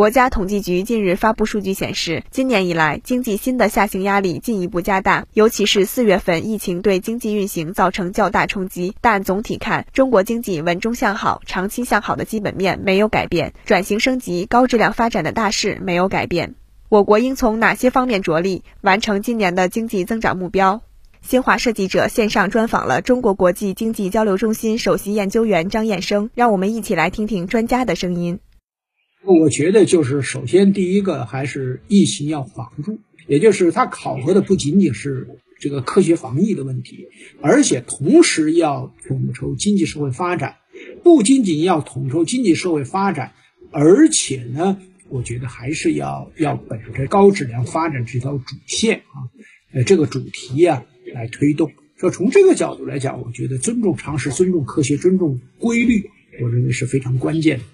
国家统计局近日发布数据显示，今年以来经济新的下行压力进一步加大，尤其是四月份疫情对经济运行造成较大冲击。但总体看，中国经济稳中向好、长期向好的基本面没有改变，转型升级、高质量发展的大势没有改变。我国应从哪些方面着力，完成今年的经济增长目标？新华社记者线上专访了中国国际经济交流中心首席研究员张燕生，让我们一起来听听专家的声音。我觉得就是首先第一个还是疫情要防住，也就是它考核的不仅仅是这个科学防疫的问题，而且同时要统筹经济社会发展，不仅仅要统筹经济社会发展，而且呢，我觉得还是要要本着高质量发展这条主线啊，呃，这个主题呀来推动。说从这个角度来讲，我觉得尊重常识、尊重科学、尊重规律，我认为是非常关键的。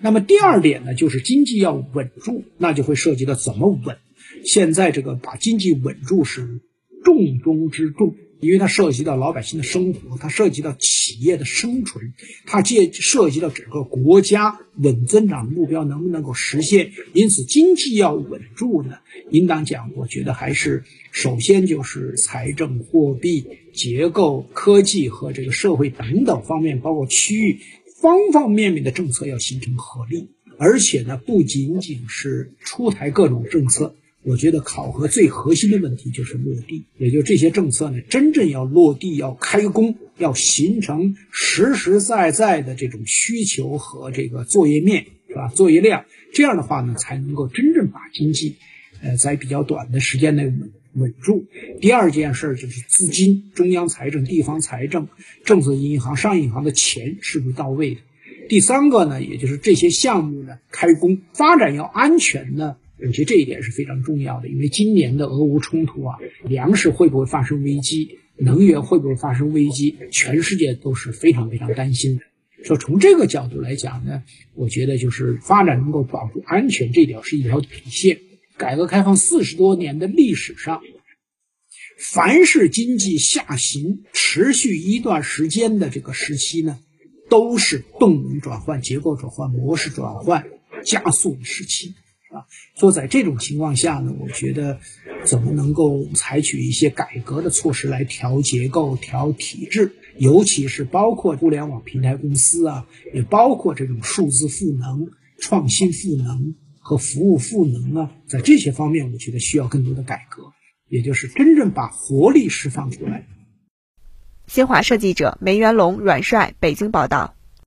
那么第二点呢，就是经济要稳住，那就会涉及到怎么稳。现在这个把经济稳住是重中之重，因为它涉及到老百姓的生活，它涉及到企业的生存，它借涉及到整个国家稳增长的目标能不能够实现。因此，经济要稳住呢，应当讲，我觉得还是首先就是财政、货币、结构、科技和这个社会等等方面，包括区域。方方面面的政策要形成合力，而且呢，不仅仅是出台各种政策，我觉得考核最核心的问题就是落地，也就这些政策呢，真正要落地，要开工，要形成实实在在的这种需求和这个作业面，是吧？作业量，这样的话呢，才能够真正把经济，呃，在比较短的时间内稳住。第二件事就是资金，中央财政、地方财政、政策银行、商业银行的钱是不是到位的？第三个呢，也就是这些项目呢开工发展要安全呢，我觉得这一点是非常重要的。因为今年的俄乌冲突啊，粮食会不会发生危机，能源会不会发生危机，全世界都是非常非常担心的。说从这个角度来讲呢，我觉得就是发展能够保住安全，这条是一条底线。改革开放四十多年的历史上。凡是经济下行持续一段时间的这个时期呢，都是动能转换、结构转换、模式转换加速的时期，啊？所以在这种情况下呢，我觉得怎么能够采取一些改革的措施来调结构、调体制，尤其是包括互联网平台公司啊，也包括这种数字赋能、创新赋能和服务赋能啊，在这些方面，我觉得需要更多的改革。也就是真正把活力释放出来。新华社记者梅元龙、阮帅北京报道。